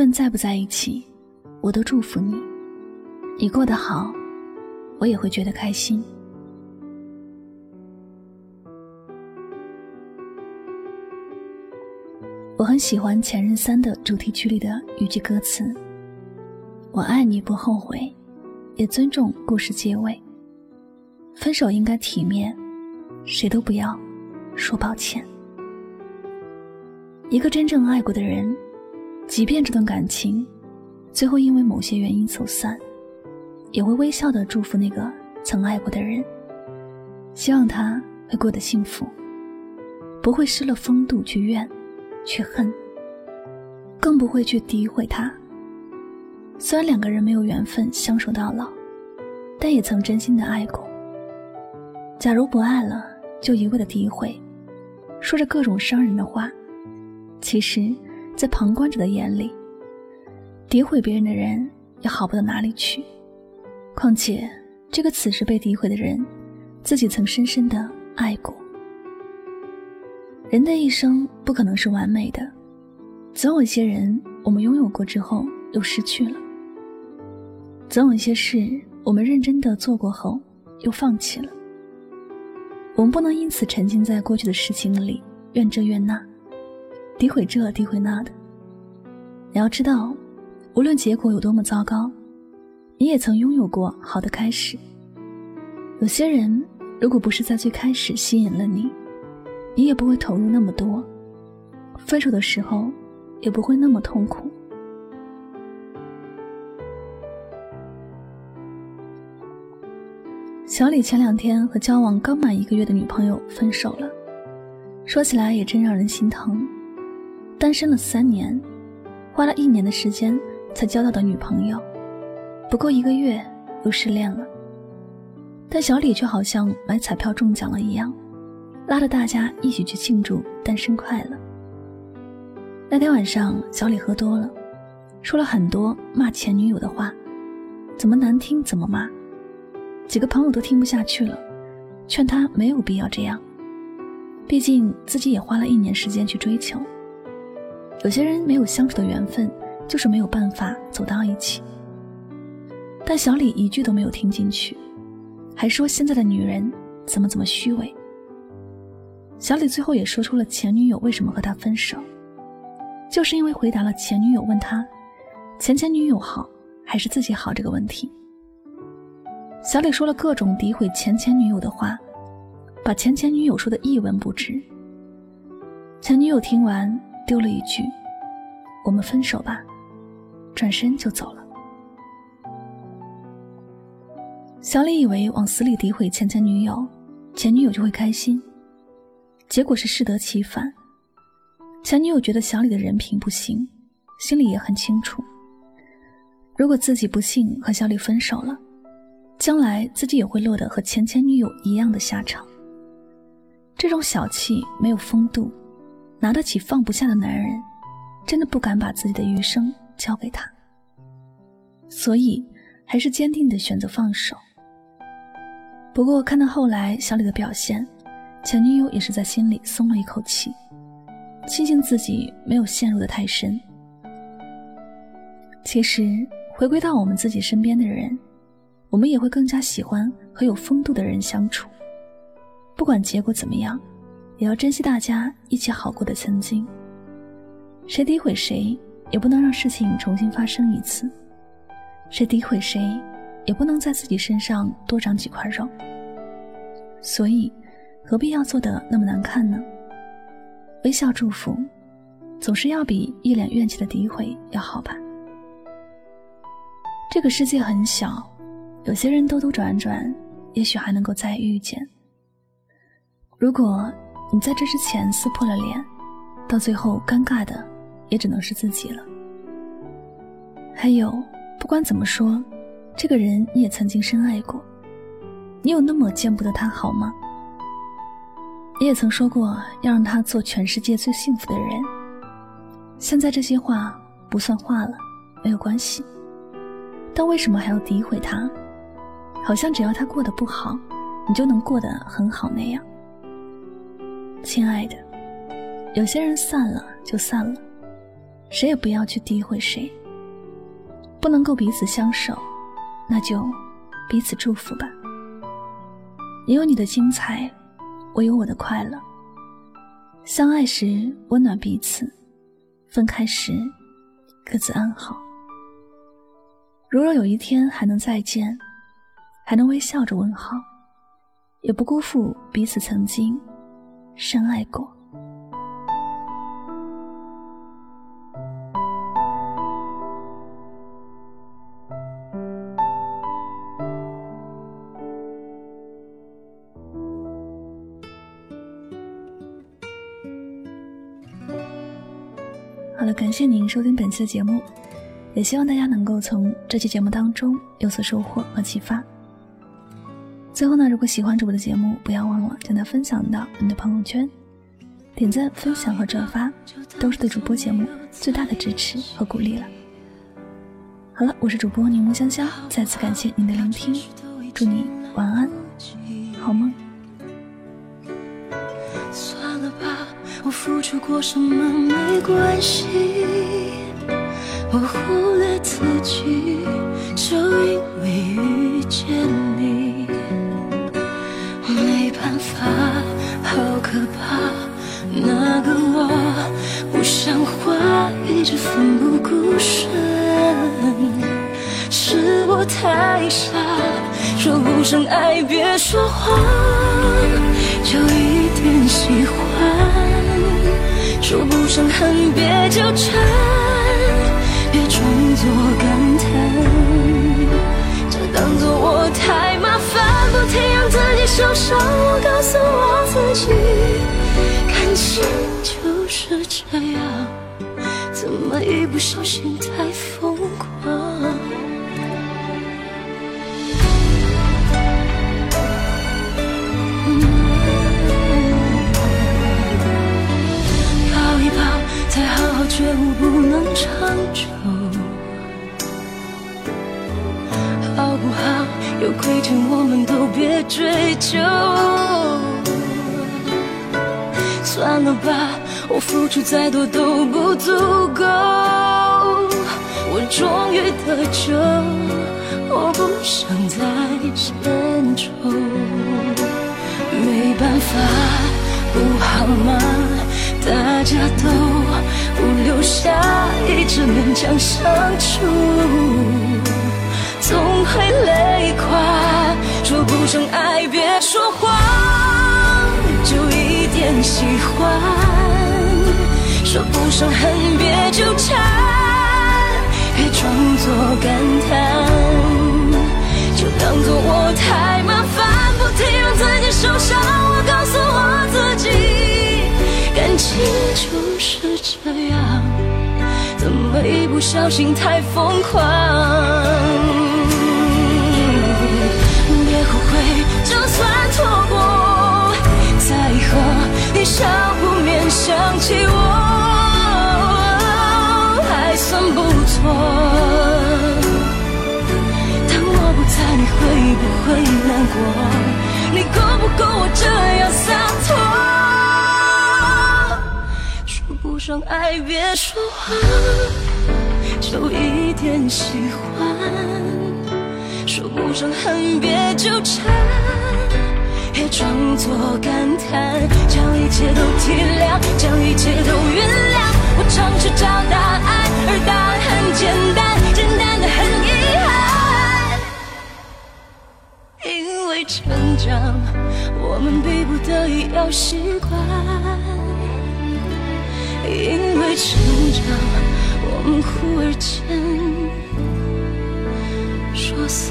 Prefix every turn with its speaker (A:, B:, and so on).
A: 无论在不在一起，我都祝福你。你过得好，我也会觉得开心。我很喜欢《前任三》的主题曲里的一句歌词：“我爱你不后悔，也尊重故事结尾。分手应该体面，谁都不要说抱歉。”一个真正爱过的人。即便这段感情最后因为某些原因走散，也会微笑的祝福那个曾爱过的人，希望他会过得幸福，不会失了风度去怨，去恨，更不会去诋毁他。虽然两个人没有缘分相守到老，但也曾真心的爱过。假如不爱了，就一味的诋毁，说着各种伤人的话，其实。在旁观者的眼里，诋毁别人的人也好不到哪里去。况且，这个此时被诋毁的人，自己曾深深的爱过。人的一生不可能是完美的，总有一些人我们拥有过之后又失去了；总有一些事我们认真的做过后又放弃了。我们不能因此沉浸在过去的事情里怨这怨那。诋毁这，诋毁那的。你要知道，无论结果有多么糟糕，你也曾拥有过好的开始。有些人，如果不是在最开始吸引了你，你也不会投入那么多，分手的时候也不会那么痛苦。小李前两天和交往刚满一个月的女朋友分手了，说起来也真让人心疼。单身了三年，花了一年的时间才交到的女朋友，不过一个月又失恋了。但小李却好像买彩票中奖了一样，拉着大家一起去庆祝单身快乐。那天晚上，小李喝多了，说了很多骂前女友的话，怎么难听怎么骂。几个朋友都听不下去了，劝他没有必要这样，毕竟自己也花了一年时间去追求。有些人没有相处的缘分，就是没有办法走到一起。但小李一句都没有听进去，还说现在的女人怎么怎么虚伪。小李最后也说出了前女友为什么和他分手，就是因为回答了前女友问他前前女友好还是自己好这个问题。小李说了各种诋毁前前女友的话，把前前女友说的一文不值。前女友听完。丢了一句：“我们分手吧。”转身就走了。小李以为往死里诋毁前前女友，前女友就会开心，结果是适得其反。前女友觉得小李的人品不行，心里也很清楚，如果自己不幸和小李分手了，将来自己也会落得和前前女友一样的下场。这种小气，没有风度。拿得起放不下的男人，真的不敢把自己的余生交给他，所以还是坚定的选择放手。不过看到后来小李的表现，前女友也是在心里松了一口气，庆幸自己没有陷入的太深。其实回归到我们自己身边的人，我们也会更加喜欢和有风度的人相处，不管结果怎么样。也要珍惜大家一起好过的曾经。谁诋毁谁，也不能让事情重新发生一次；谁诋毁谁，也不能在自己身上多长几块肉。所以，何必要做的那么难看呢？微笑祝福，总是要比一脸怨气的诋毁要好吧？这个世界很小，有些人兜兜转转，也许还能够再遇见。如果你在这之前撕破了脸，到最后尴尬的也只能是自己了。还有，不管怎么说，这个人你也曾经深爱过，你有那么见不得他好吗？你也曾说过要让他做全世界最幸福的人，现在这些话不算话了，没有关系。但为什么还要诋毁他？好像只要他过得不好，你就能过得很好那样。亲爱的，有些人散了就散了，谁也不要去诋毁谁。不能够彼此相守，那就彼此祝福吧。你有你的精彩。我有我的快乐，相爱时温暖彼此，分开时各自安好。如若有一天还能再见，还能微笑着问好，也不辜负彼此曾经深爱过。好了，感谢您收听本期的节目，也希望大家能够从这期节目当中有所收获和启发。最后呢，如果喜欢主播的节目，不要忘了将它分享到你的朋友圈，点赞、分享和转发，都是对主播节目最大的支持和鼓励了。好了，我是主播柠檬香香，再次感谢您的聆听，祝你晚安，好梦。
B: 我付出过什么没关系，我忽略自己，就因为遇见你。没办法，好可怕，那个我不像话，一直奋不顾身，是我太傻，说不上爱别说谎，就一点喜欢。说不上恨，别纠缠，别装作感叹，就当作我太，让自己受伤。我告诉我自己，感情就是这样，怎么一不小心太疯狂？就。算了吧，我付出再多都不足够。我终于得救，我不想再牵愁。没办法，不好吗？大家都不留下，一直勉强相处，总会累垮。说不上爱，别说谎，就一点喜欢。说不上恨，别纠缠，别装作感叹，就当作我太麻烦，不停让自己受伤。我告诉我自己。感情就是这样，怎么一不小心太疯狂？过？你够不够我这样洒脱？说不上爱别说谎，就一点喜欢；说不上恨别纠缠，别装作感叹。将一切都体谅，将一切都原谅。我尝试找答案，而答案很，简单要习惯。因为成长，我们忽而间说散。